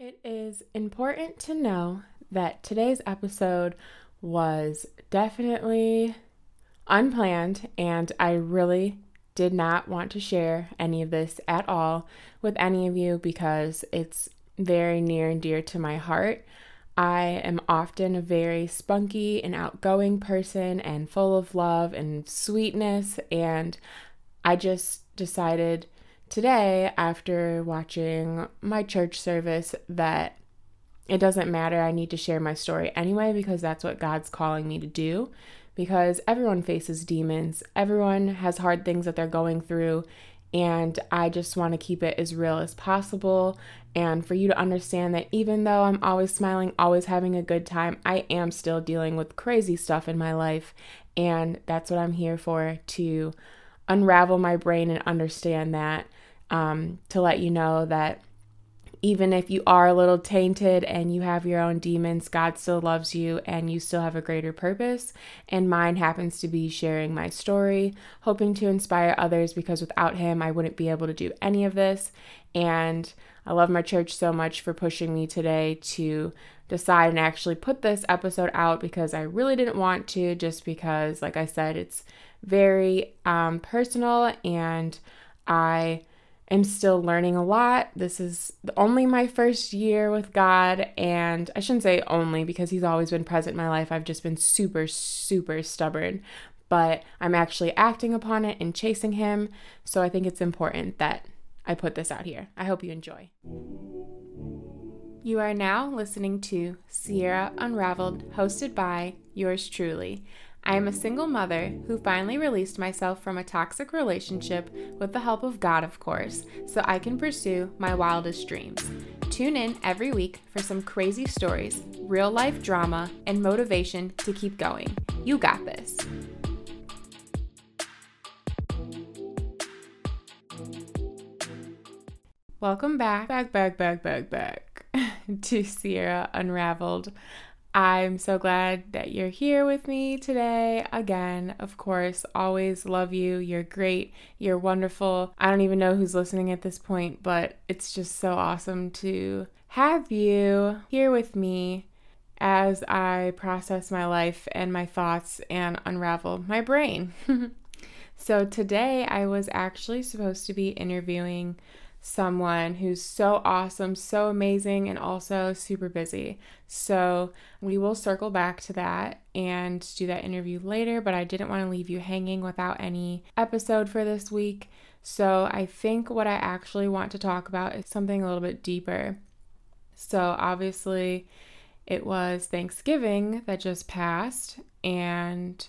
It is important to know that today's episode was definitely unplanned, and I really did not want to share any of this at all with any of you because it's very near and dear to my heart. I am often a very spunky and outgoing person and full of love and sweetness, and I just decided today after watching my church service that it doesn't matter. I need to share my story anyway because that's what God's calling me to do. Because everyone faces demons, everyone has hard things that they're going through, and I just want to keep it as real as possible. And for you to understand that even though I'm always smiling, always having a good time, I am still dealing with crazy stuff in my life. And that's what I'm here for to unravel my brain and understand that um, to let you know that even if you are a little tainted and you have your own demons, God still loves you and you still have a greater purpose. And mine happens to be sharing my story, hoping to inspire others because without Him, I wouldn't be able to do any of this. And I love my church so much for pushing me today to decide and actually put this episode out because I really didn't want to, just because, like I said, it's very um, personal and I am still learning a lot. This is only my first year with God, and I shouldn't say only because He's always been present in my life. I've just been super, super stubborn, but I'm actually acting upon it and chasing Him. So I think it's important that I put this out here. I hope you enjoy. You are now listening to Sierra Unraveled, hosted by yours truly. I am a single mother who finally released myself from a toxic relationship with the help of God, of course, so I can pursue my wildest dreams. Tune in every week for some crazy stories, real life drama, and motivation to keep going. You got this. Welcome back, back, back, back, back, back to Sierra Unraveled. I'm so glad that you're here with me today. Again, of course, always love you. You're great. You're wonderful. I don't even know who's listening at this point, but it's just so awesome to have you here with me as I process my life and my thoughts and unravel my brain. so, today I was actually supposed to be interviewing someone who's so awesome, so amazing, and also super busy. So, we will circle back to that and do that interview later, but I didn't want to leave you hanging without any episode for this week. So, I think what I actually want to talk about is something a little bit deeper. So, obviously, it was Thanksgiving that just passed, and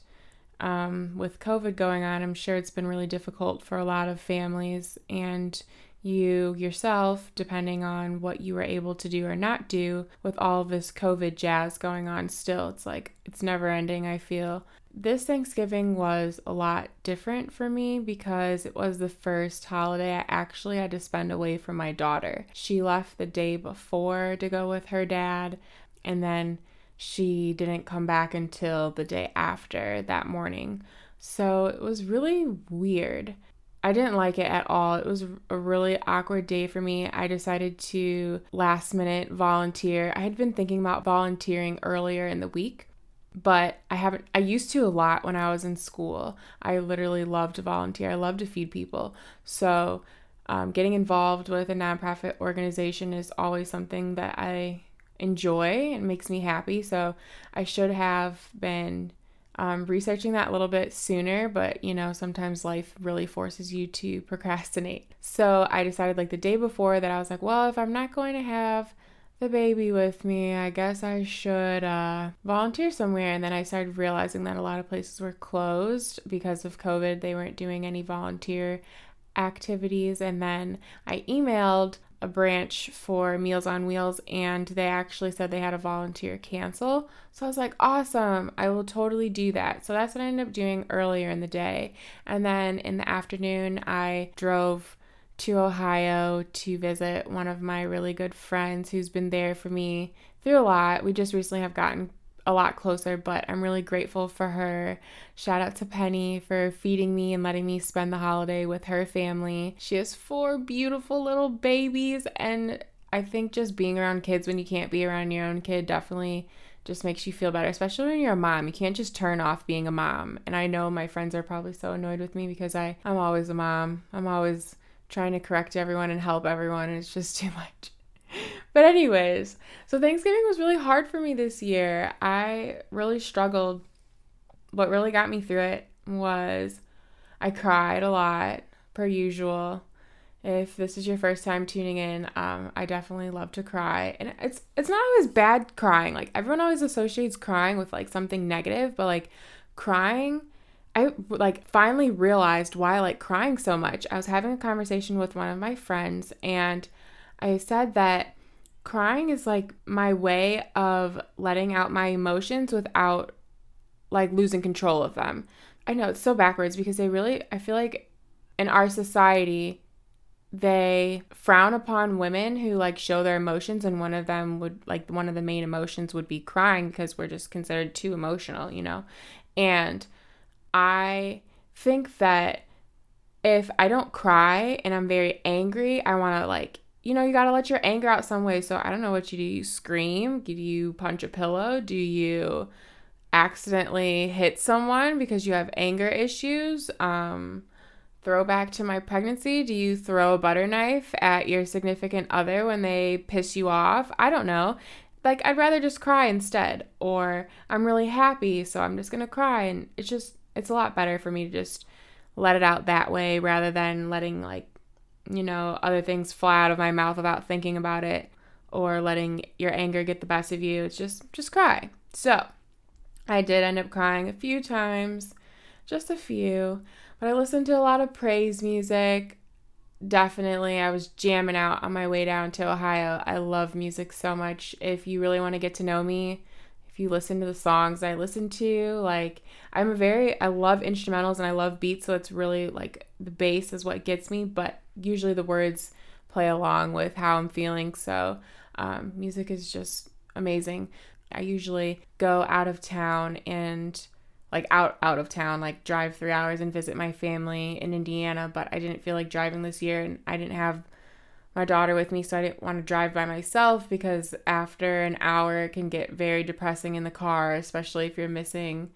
um, with COVID going on, I'm sure it's been really difficult for a lot of families and you yourself, depending on what you were able to do or not do with all this COVID jazz going on still. It's like it's never ending, I feel. This Thanksgiving was a lot different for me because it was the first holiday I actually had to spend away from my daughter. She left the day before to go with her dad, and then she didn't come back until the day after that morning. So it was really weird. I didn't like it at all. It was a really awkward day for me. I decided to last minute volunteer. I had been thinking about volunteering earlier in the week, but I haven't I used to a lot when I was in school. I literally loved to volunteer. I love to feed people. So, um, getting involved with a nonprofit organization is always something that I enjoy and makes me happy. So, I should have been um, researching that a little bit sooner, but you know, sometimes life really forces you to procrastinate. So I decided like the day before that I was like, well, if I'm not going to have the baby with me, I guess I should uh, volunteer somewhere. And then I started realizing that a lot of places were closed because of COVID. They weren't doing any volunteer activities. And then I emailed a branch for Meals on Wheels and they actually said they had a volunteer cancel. So I was like, awesome, I will totally do that. So that's what I ended up doing earlier in the day. And then in the afternoon, I drove to Ohio to visit one of my really good friends who's been there for me through a lot. We just recently have gotten a lot closer, but I'm really grateful for her. Shout out to Penny for feeding me and letting me spend the holiday with her family. She has four beautiful little babies, and I think just being around kids when you can't be around your own kid definitely just makes you feel better, especially when you're a mom. You can't just turn off being a mom. And I know my friends are probably so annoyed with me because I, I'm always a mom. I'm always trying to correct everyone and help everyone, and it's just too much. But, anyways, so Thanksgiving was really hard for me this year. I really struggled. What really got me through it was I cried a lot, per usual. If this is your first time tuning in, um, I definitely love to cry, and it's it's not always bad crying. Like everyone always associates crying with like something negative, but like crying, I like finally realized why I like crying so much. I was having a conversation with one of my friends, and I said that crying is like my way of letting out my emotions without like losing control of them. I know it's so backwards because they really, I feel like in our society, they frown upon women who like show their emotions, and one of them would like one of the main emotions would be crying because we're just considered too emotional, you know? And I think that if I don't cry and I'm very angry, I want to like you know, you got to let your anger out some way. So I don't know what you do. You scream? Do you punch a pillow? Do you accidentally hit someone because you have anger issues? Um, throwback to my pregnancy. Do you throw a butter knife at your significant other when they piss you off? I don't know. Like, I'd rather just cry instead. Or I'm really happy, so I'm just going to cry. And it's just, it's a lot better for me to just let it out that way rather than letting, like, you know, other things fly out of my mouth without thinking about it or letting your anger get the best of you. It's just just cry. So, I did end up crying a few times, just a few, but I listened to a lot of praise music. Definitely, I was jamming out on my way down to Ohio. I love music so much. If you really want to get to know me, if you listen to the songs I listen to, like I'm a very I love instrumentals and I love beats, so it's really like the bass is what gets me, but usually the words play along with how I'm feeling. So um, music is just amazing. I usually go out of town and like out out of town, like drive three hours and visit my family in Indiana. But I didn't feel like driving this year, and I didn't have my daughter with me, so I didn't want to drive by myself because after an hour it can get very depressing in the car, especially if you're missing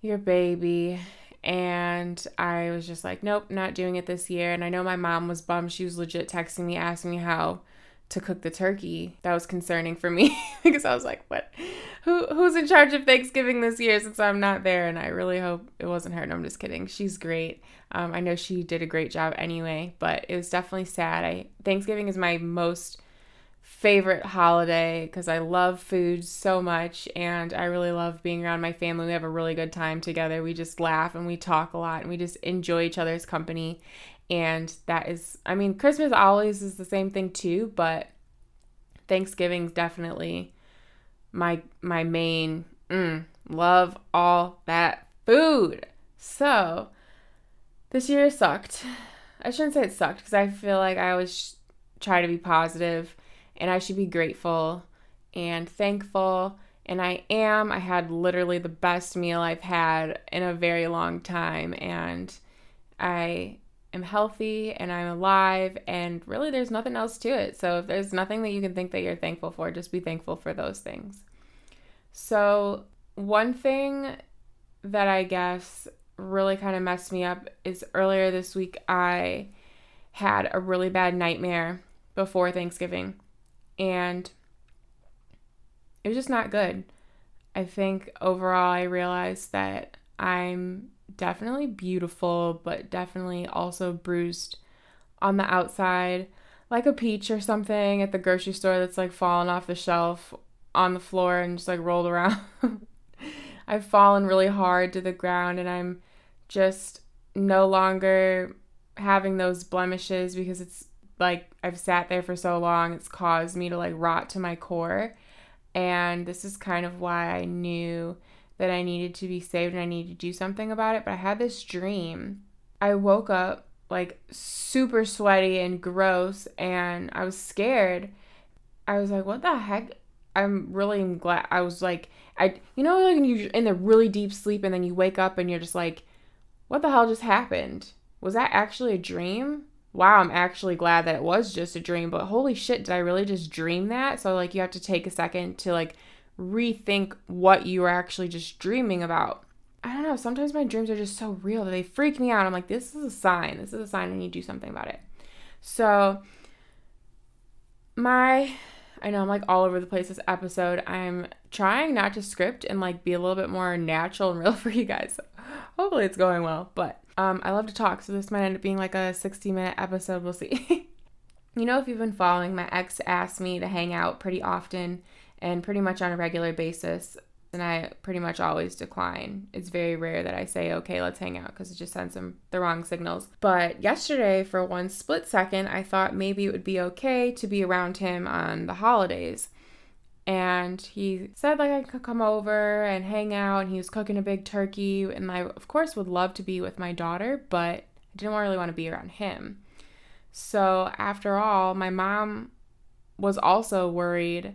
your baby and I was just like, nope, not doing it this year. And I know my mom was bummed. She was legit texting me, asking me how to cook the turkey. That was concerning for me because I was like, what? Who who's in charge of Thanksgiving this year since I'm not there? And I really hope it wasn't her. No, I'm just kidding. She's great. Um, I know she did a great job anyway, but it was definitely sad. I Thanksgiving is my most favorite holiday because I love food so much and I really love being around my family. We have a really good time together. We just laugh and we talk a lot and we just enjoy each other's company. And that is, I mean, Christmas always is the same thing too, but Thanksgiving's definitely my my main mm, love all that food. So this year sucked. I shouldn't say it sucked because I feel like I always try to be positive and I should be grateful and thankful. And I am. I had literally the best meal I've had in a very long time. And I am healthy and I'm alive. And really, there's nothing else to it. So if there's nothing that you can think that you're thankful for, just be thankful for those things. So, one thing that I guess really kind of messed me up is earlier this week, I had a really bad nightmare before Thanksgiving and it was just not good. I think overall, I realized that I'm definitely beautiful, but definitely also bruised on the outside, like a peach or something at the grocery store that's like fallen off the shelf on the floor and just like rolled around. I've fallen really hard to the ground and I'm just no longer having those blemishes because it's like I've sat there for so long, it's caused me to like rot to my core. And this is kind of why I knew that I needed to be saved and I needed to do something about it. But I had this dream. I woke up like super sweaty and gross and I was scared. I was like, what the heck? I'm really glad. I was like, I, you know, like you're in the really deep sleep and then you wake up and you're just like, what the hell just happened? Was that actually a dream? Wow, I'm actually glad that it was just a dream, but holy shit, did I really just dream that? So like you have to take a second to like rethink what you were actually just dreaming about. I don't know, sometimes my dreams are just so real that they freak me out. I'm like, this is a sign. This is a sign I need to do something about it. So my I know I'm like all over the place this episode. I'm trying not to script and like be a little bit more natural and real for you guys. Hopefully it's going well, but um, I love to talk, so this might end up being like a 60 minute episode. We'll see. you know, if you've been following, my ex asked me to hang out pretty often and pretty much on a regular basis. And I pretty much always decline. It's very rare that I say, okay, let's hang out because it just sends them the wrong signals. But yesterday, for one split second, I thought maybe it would be okay to be around him on the holidays and he said like I could come over and hang out and he was cooking a big turkey and I of course would love to be with my daughter but I didn't really want to be around him. So after all, my mom was also worried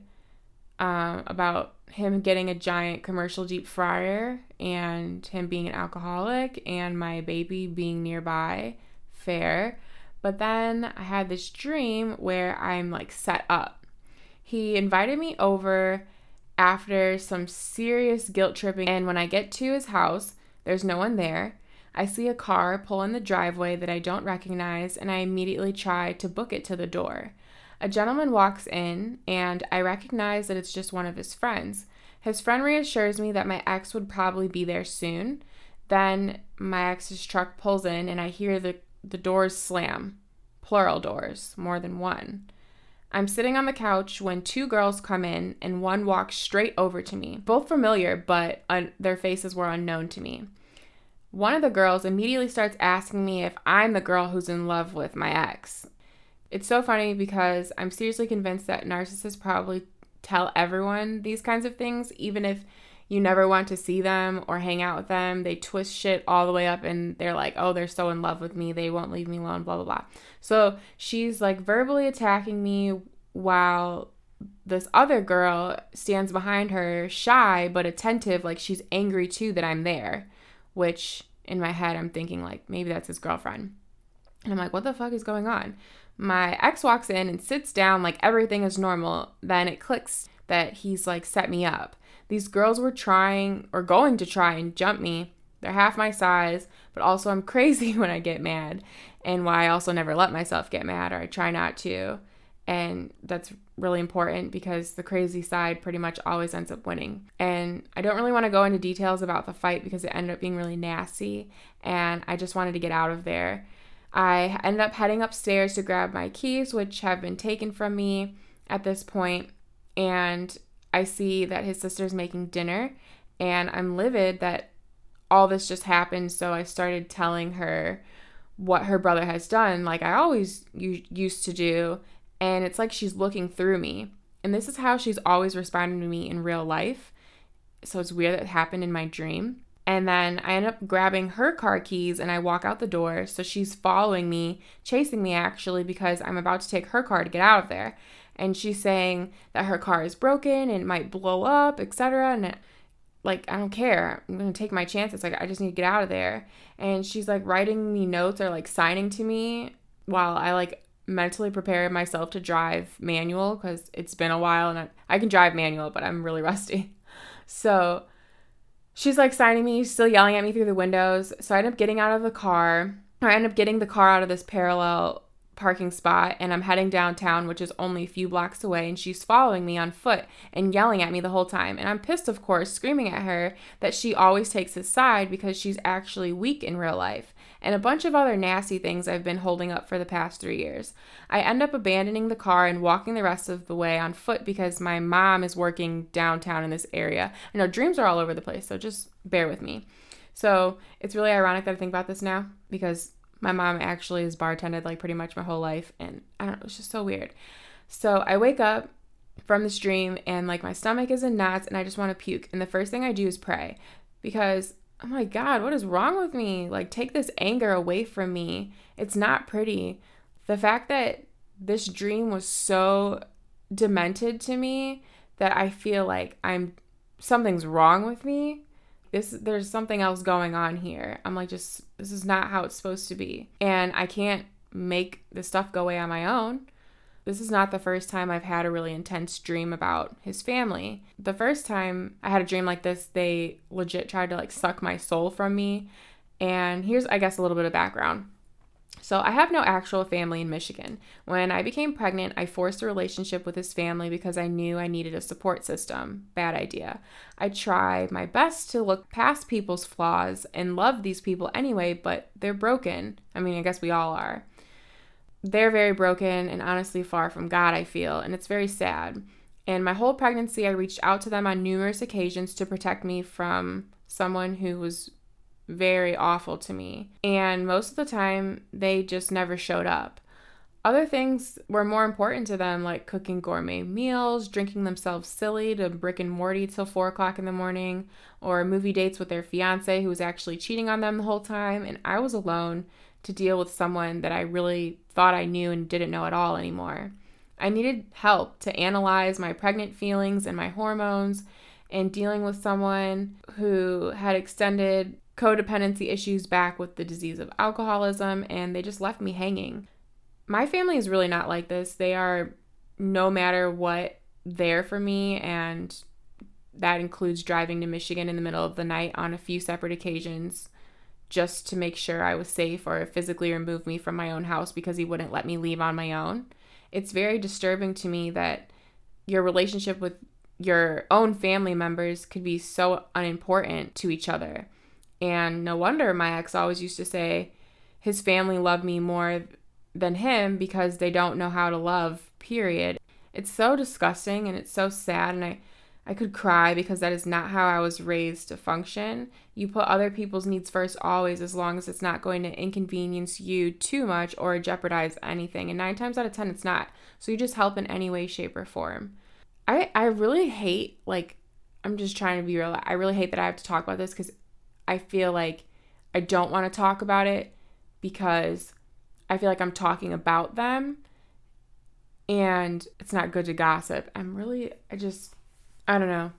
um, about him getting a giant commercial deep fryer and him being an alcoholic and my baby being nearby. Fair. But then I had this dream where I'm like set up he invited me over after some serious guilt tripping, and when I get to his house, there's no one there. I see a car pull in the driveway that I don't recognize, and I immediately try to book it to the door. A gentleman walks in, and I recognize that it's just one of his friends. His friend reassures me that my ex would probably be there soon. Then my ex's truck pulls in, and I hear the, the doors slam plural doors, more than one. I'm sitting on the couch when two girls come in and one walks straight over to me. Both familiar, but un- their faces were unknown to me. One of the girls immediately starts asking me if I'm the girl who's in love with my ex. It's so funny because I'm seriously convinced that narcissists probably tell everyone these kinds of things, even if you never want to see them or hang out with them. They twist shit all the way up and they're like, oh, they're so in love with me. They won't leave me alone, blah, blah, blah. So she's like verbally attacking me while this other girl stands behind her, shy but attentive, like she's angry too that I'm there. Which in my head, I'm thinking, like, maybe that's his girlfriend. And I'm like, what the fuck is going on? My ex walks in and sits down like everything is normal. Then it clicks that he's like set me up. These girls were trying or going to try and jump me. They're half my size, but also I'm crazy when I get mad, and why I also never let myself get mad or I try not to. And that's really important because the crazy side pretty much always ends up winning. And I don't really want to go into details about the fight because it ended up being really nasty, and I just wanted to get out of there. I ended up heading upstairs to grab my keys, which have been taken from me at this point, and I see that his sister's making dinner, and I'm livid that all this just happened. So I started telling her what her brother has done, like I always used to do. And it's like she's looking through me. And this is how she's always responding to me in real life. So it's weird that it happened in my dream. And then I end up grabbing her car keys and I walk out the door. So she's following me, chasing me actually, because I'm about to take her car to get out of there and she's saying that her car is broken and might blow up, etc. And it, like I don't care. I'm gonna take my chances. Like I just need to get out of there. And she's like writing me notes or like signing to me while I like mentally prepare myself to drive manual because it's been a while and I, I can drive manual, but I'm really rusty. So she's like signing me, still yelling at me through the windows. So I end up getting out of the car. I end up getting the car out of this parallel parking spot and I'm heading downtown, which is only a few blocks away, and she's following me on foot and yelling at me the whole time. And I'm pissed, of course, screaming at her that she always takes his side because she's actually weak in real life, and a bunch of other nasty things I've been holding up for the past three years. I end up abandoning the car and walking the rest of the way on foot because my mom is working downtown in this area. I know dreams are all over the place, so just bear with me. So it's really ironic that I think about this now because my mom actually has bartended like pretty much my whole life, and I don't know, it's just so weird. So I wake up from this dream, and like my stomach is in knots, and I just want to puke. And the first thing I do is pray because oh my God, what is wrong with me? Like, take this anger away from me. It's not pretty. The fact that this dream was so demented to me that I feel like I'm something's wrong with me this there's something else going on here. I'm like just this is not how it's supposed to be. And I can't make the stuff go away on my own. This is not the first time I've had a really intense dream about his family. The first time I had a dream like this, they legit tried to like suck my soul from me. And here's, I guess, a little bit of background. So, I have no actual family in Michigan. When I became pregnant, I forced a relationship with his family because I knew I needed a support system. Bad idea. I try my best to look past people's flaws and love these people anyway, but they're broken. I mean, I guess we all are. They're very broken and honestly far from God, I feel, and it's very sad. And my whole pregnancy, I reached out to them on numerous occasions to protect me from someone who was very awful to me. And most of the time, they just never showed up. Other things were more important to them, like cooking gourmet meals, drinking themselves silly to Rick and Morty till four o'clock in the morning, or movie dates with their fiance who was actually cheating on them the whole time. And I was alone to deal with someone that I really thought I knew and didn't know at all anymore. I needed help to analyze my pregnant feelings and my hormones and dealing with someone who had extended codependency issues back with the disease of alcoholism, and they just left me hanging. My family is really not like this. They are, no matter what, there for me, and that includes driving to Michigan in the middle of the night on a few separate occasions just to make sure I was safe or physically remove me from my own house because he wouldn't let me leave on my own. It's very disturbing to me that your relationship with your own family members could be so unimportant to each other. And no wonder my ex always used to say his family loved me more than him because they don't know how to love, period. It's so disgusting and it's so sad and I I could cry because that is not how I was raised to function. You put other people's needs first always as long as it's not going to inconvenience you too much or jeopardize anything. And 9 times out of 10 it's not. So you just help in any way shape or form. I I really hate like I'm just trying to be real. I really hate that I have to talk about this cuz I feel like I don't want to talk about it because I feel like I'm talking about them and it's not good to gossip. I'm really, I just, I don't know.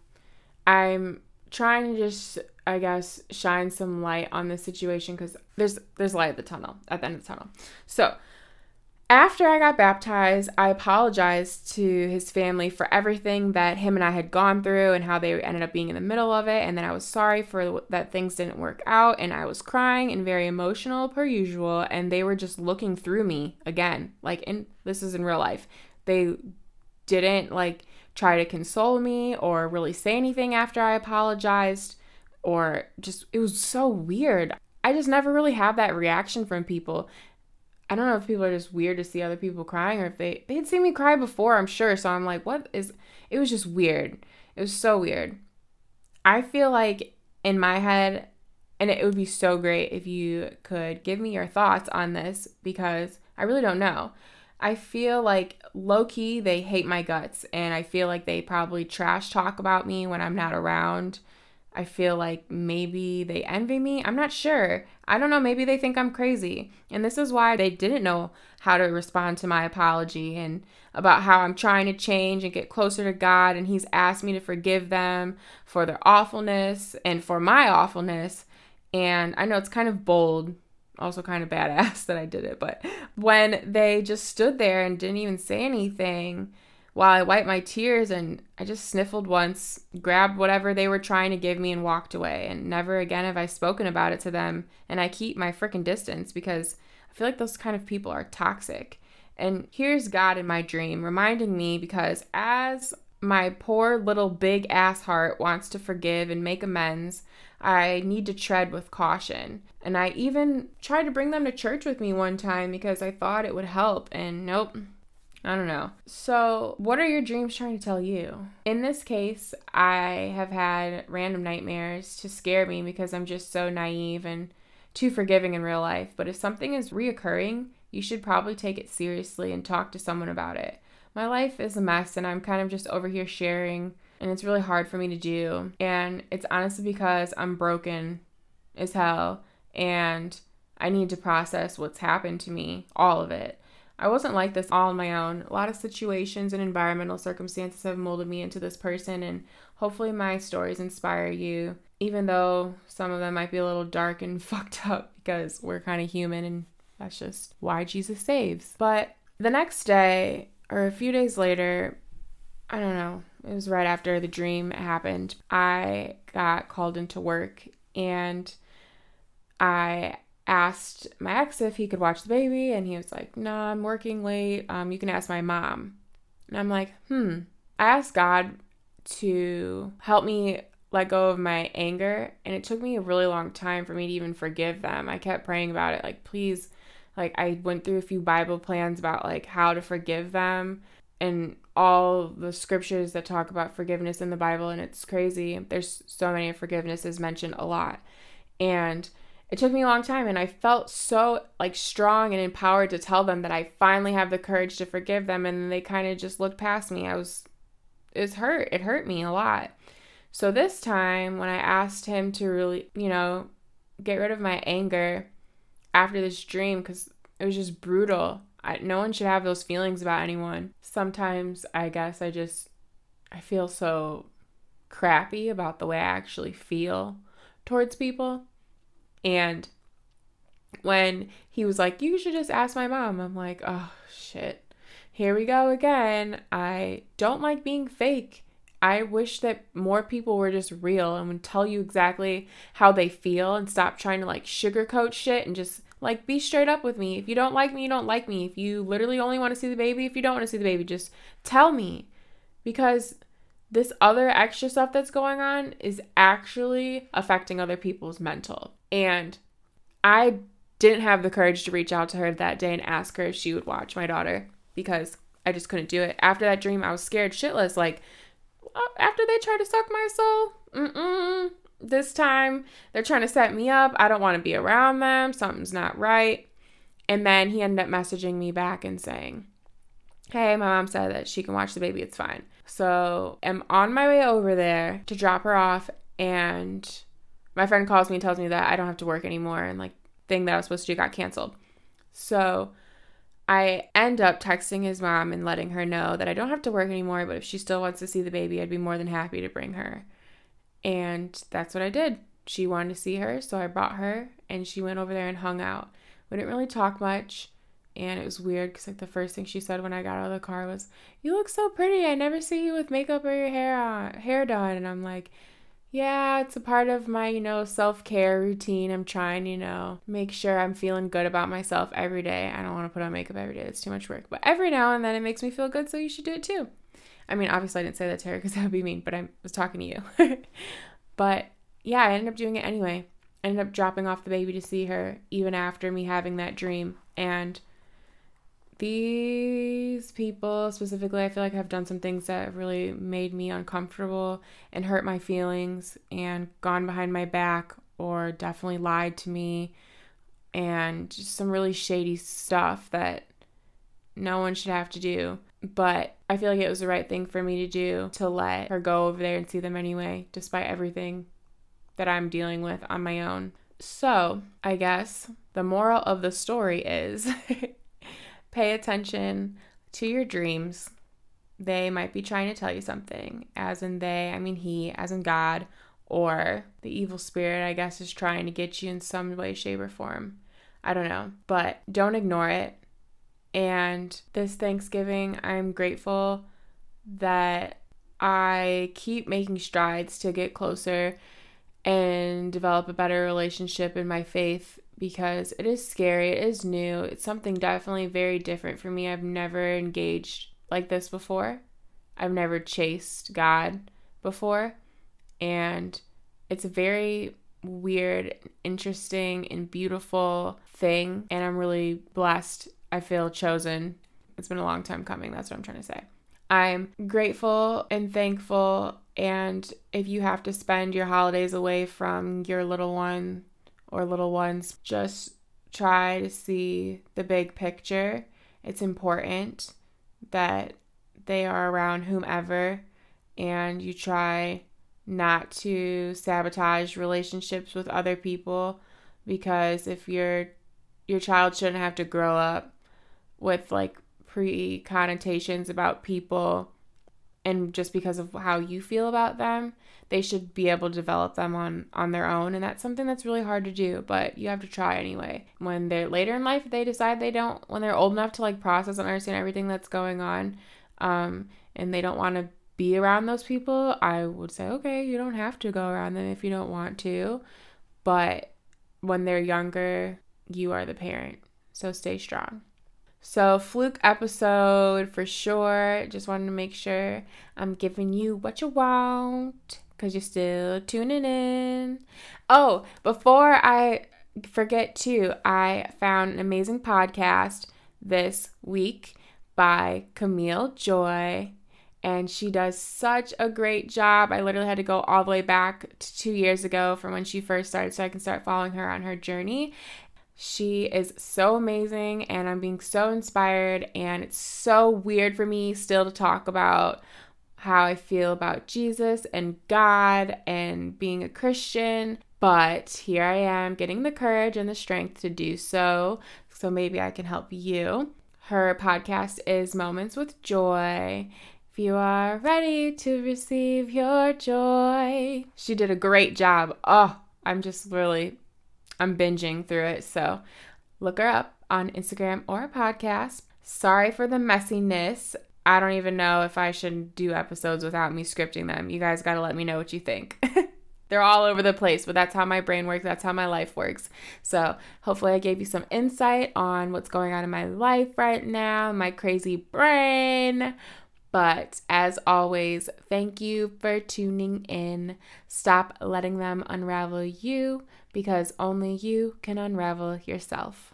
I'm trying to just, I guess, shine some light on this situation because there's there's light at the tunnel at the end of the tunnel. So after I got baptized, I apologized to his family for everything that him and I had gone through and how they ended up being in the middle of it. And then I was sorry for that things didn't work out. And I was crying and very emotional per usual. And they were just looking through me again. Like, and this is in real life. They didn't like try to console me or really say anything after I apologized or just, it was so weird. I just never really have that reaction from people. I don't know if people are just weird to see other people crying or if they they had seen me cry before, I'm sure. So I'm like, what is it was just weird. It was so weird. I feel like in my head and it would be so great if you could give me your thoughts on this because I really don't know. I feel like low key they hate my guts and I feel like they probably trash talk about me when I'm not around. I feel like maybe they envy me. I'm not sure. I don't know. Maybe they think I'm crazy. And this is why they didn't know how to respond to my apology and about how I'm trying to change and get closer to God. And He's asked me to forgive them for their awfulness and for my awfulness. And I know it's kind of bold, also kind of badass that I did it. But when they just stood there and didn't even say anything, while I wiped my tears and I just sniffled once, grabbed whatever they were trying to give me, and walked away. And never again have I spoken about it to them. And I keep my freaking distance because I feel like those kind of people are toxic. And here's God in my dream reminding me because as my poor little big ass heart wants to forgive and make amends, I need to tread with caution. And I even tried to bring them to church with me one time because I thought it would help. And nope, I don't know. So, what are your dreams trying to tell you? In this case, I have had random nightmares to scare me because I'm just so naive and too forgiving in real life. But if something is reoccurring, you should probably take it seriously and talk to someone about it. My life is a mess and I'm kind of just over here sharing, and it's really hard for me to do. And it's honestly because I'm broken as hell and I need to process what's happened to me, all of it. I wasn't like this all on my own. A lot of situations and environmental circumstances have molded me into this person, and hopefully, my stories inspire you, even though some of them might be a little dark and fucked up because we're kind of human and That's just why Jesus saves. But the next day, or a few days later, I don't know, it was right after the dream happened, I got called into work and I asked my ex if he could watch the baby, and he was like, No, nah, I'm working late. Um, you can ask my mom. And I'm like, Hmm. I asked God to help me let go of my anger, and it took me a really long time for me to even forgive them. I kept praying about it, like, please, like, I went through a few Bible plans about like how to forgive them and all the scriptures that talk about forgiveness in the Bible, and it's crazy. There's so many forgiveness is mentioned a lot. And it took me a long time and I felt so like strong and empowered to tell them that I finally have the courage to forgive them and they kind of just looked past me. I was it was hurt. It hurt me a lot. So this time when I asked him to really, you know, get rid of my anger after this dream cuz it was just brutal. I, no one should have those feelings about anyone. Sometimes I guess I just I feel so crappy about the way I actually feel towards people and when he was like, You should just ask my mom, I'm like, Oh, shit. Here we go again. I don't like being fake. I wish that more people were just real and would tell you exactly how they feel and stop trying to like sugarcoat shit and just like be straight up with me. If you don't like me, you don't like me. If you literally only want to see the baby, if you don't want to see the baby, just tell me. Because this other extra stuff that's going on is actually affecting other people's mental. And I didn't have the courage to reach out to her that day and ask her if she would watch my daughter because I just couldn't do it. After that dream, I was scared shitless. Like, after they tried to suck my soul, mm-mm, this time they're trying to set me up. I don't want to be around them. Something's not right. And then he ended up messaging me back and saying, Hey, my mom said that she can watch the baby. It's fine. So I'm on my way over there to drop her off, and my friend calls me and tells me that I don't have to work anymore, and like thing that I was supposed to do got canceled. So I end up texting his mom and letting her know that I don't have to work anymore, but if she still wants to see the baby, I'd be more than happy to bring her. And that's what I did. She wanted to see her, so I brought her, and she went over there and hung out. We didn't really talk much and it was weird because like the first thing she said when I got out of the car was, "You look so pretty. I never see you with makeup or your hair on, hair done." And I'm like, "Yeah, it's a part of my you know self care routine. I'm trying you know make sure I'm feeling good about myself every day. I don't want to put on makeup every day. It's too much work, but every now and then it makes me feel good. So you should do it too." I mean, obviously I didn't say that to her because that would be mean, but I was talking to you. but yeah, I ended up doing it anyway. I ended up dropping off the baby to see her even after me having that dream and these people specifically, I feel like have done some things that have really made me uncomfortable and hurt my feelings and gone behind my back or definitely lied to me and just some really shady stuff that no one should have to do. But I feel like it was the right thing for me to do to let her go over there and see them anyway, despite everything that I'm dealing with on my own. So, I guess the moral of the story is Pay attention to your dreams. They might be trying to tell you something, as in they, I mean he, as in God, or the evil spirit, I guess, is trying to get you in some way, shape, or form. I don't know, but don't ignore it. And this Thanksgiving, I'm grateful that I keep making strides to get closer and develop a better relationship in my faith because it is scary, it is new, it's something definitely very different for me. I've never engaged like this before. I've never chased God before. And it's a very weird, interesting, and beautiful thing. And I'm really blessed. I feel chosen. It's been a long time coming. That's what I'm trying to say. I'm grateful and thankful. And if you have to spend your holidays away from your little one, or little ones, just try to see the big picture. It's important that they are around whomever and you try not to sabotage relationships with other people because if your your child shouldn't have to grow up with like pre connotations about people and just because of how you feel about them they should be able to develop them on on their own and that's something that's really hard to do but you have to try anyway when they're later in life they decide they don't when they're old enough to like process and understand everything that's going on um, and they don't want to be around those people i would say okay you don't have to go around them if you don't want to but when they're younger you are the parent so stay strong so, fluke episode for sure. Just wanted to make sure I'm giving you what you want because you're still tuning in. Oh, before I forget too, I found an amazing podcast this week by Camille Joy. And she does such a great job. I literally had to go all the way back to two years ago from when she first started so I can start following her on her journey. She is so amazing, and I'm being so inspired. And it's so weird for me still to talk about how I feel about Jesus and God and being a Christian. But here I am getting the courage and the strength to do so. So maybe I can help you. Her podcast is Moments with Joy. If you are ready to receive your joy, she did a great job. Oh, I'm just really I'm binging through it. So look her up on Instagram or podcast. Sorry for the messiness. I don't even know if I should do episodes without me scripting them. You guys got to let me know what you think. They're all over the place, but that's how my brain works. That's how my life works. So, hopefully, I gave you some insight on what's going on in my life right now, my crazy brain. But as always, thank you for tuning in. Stop letting them unravel you because only you can unravel yourself.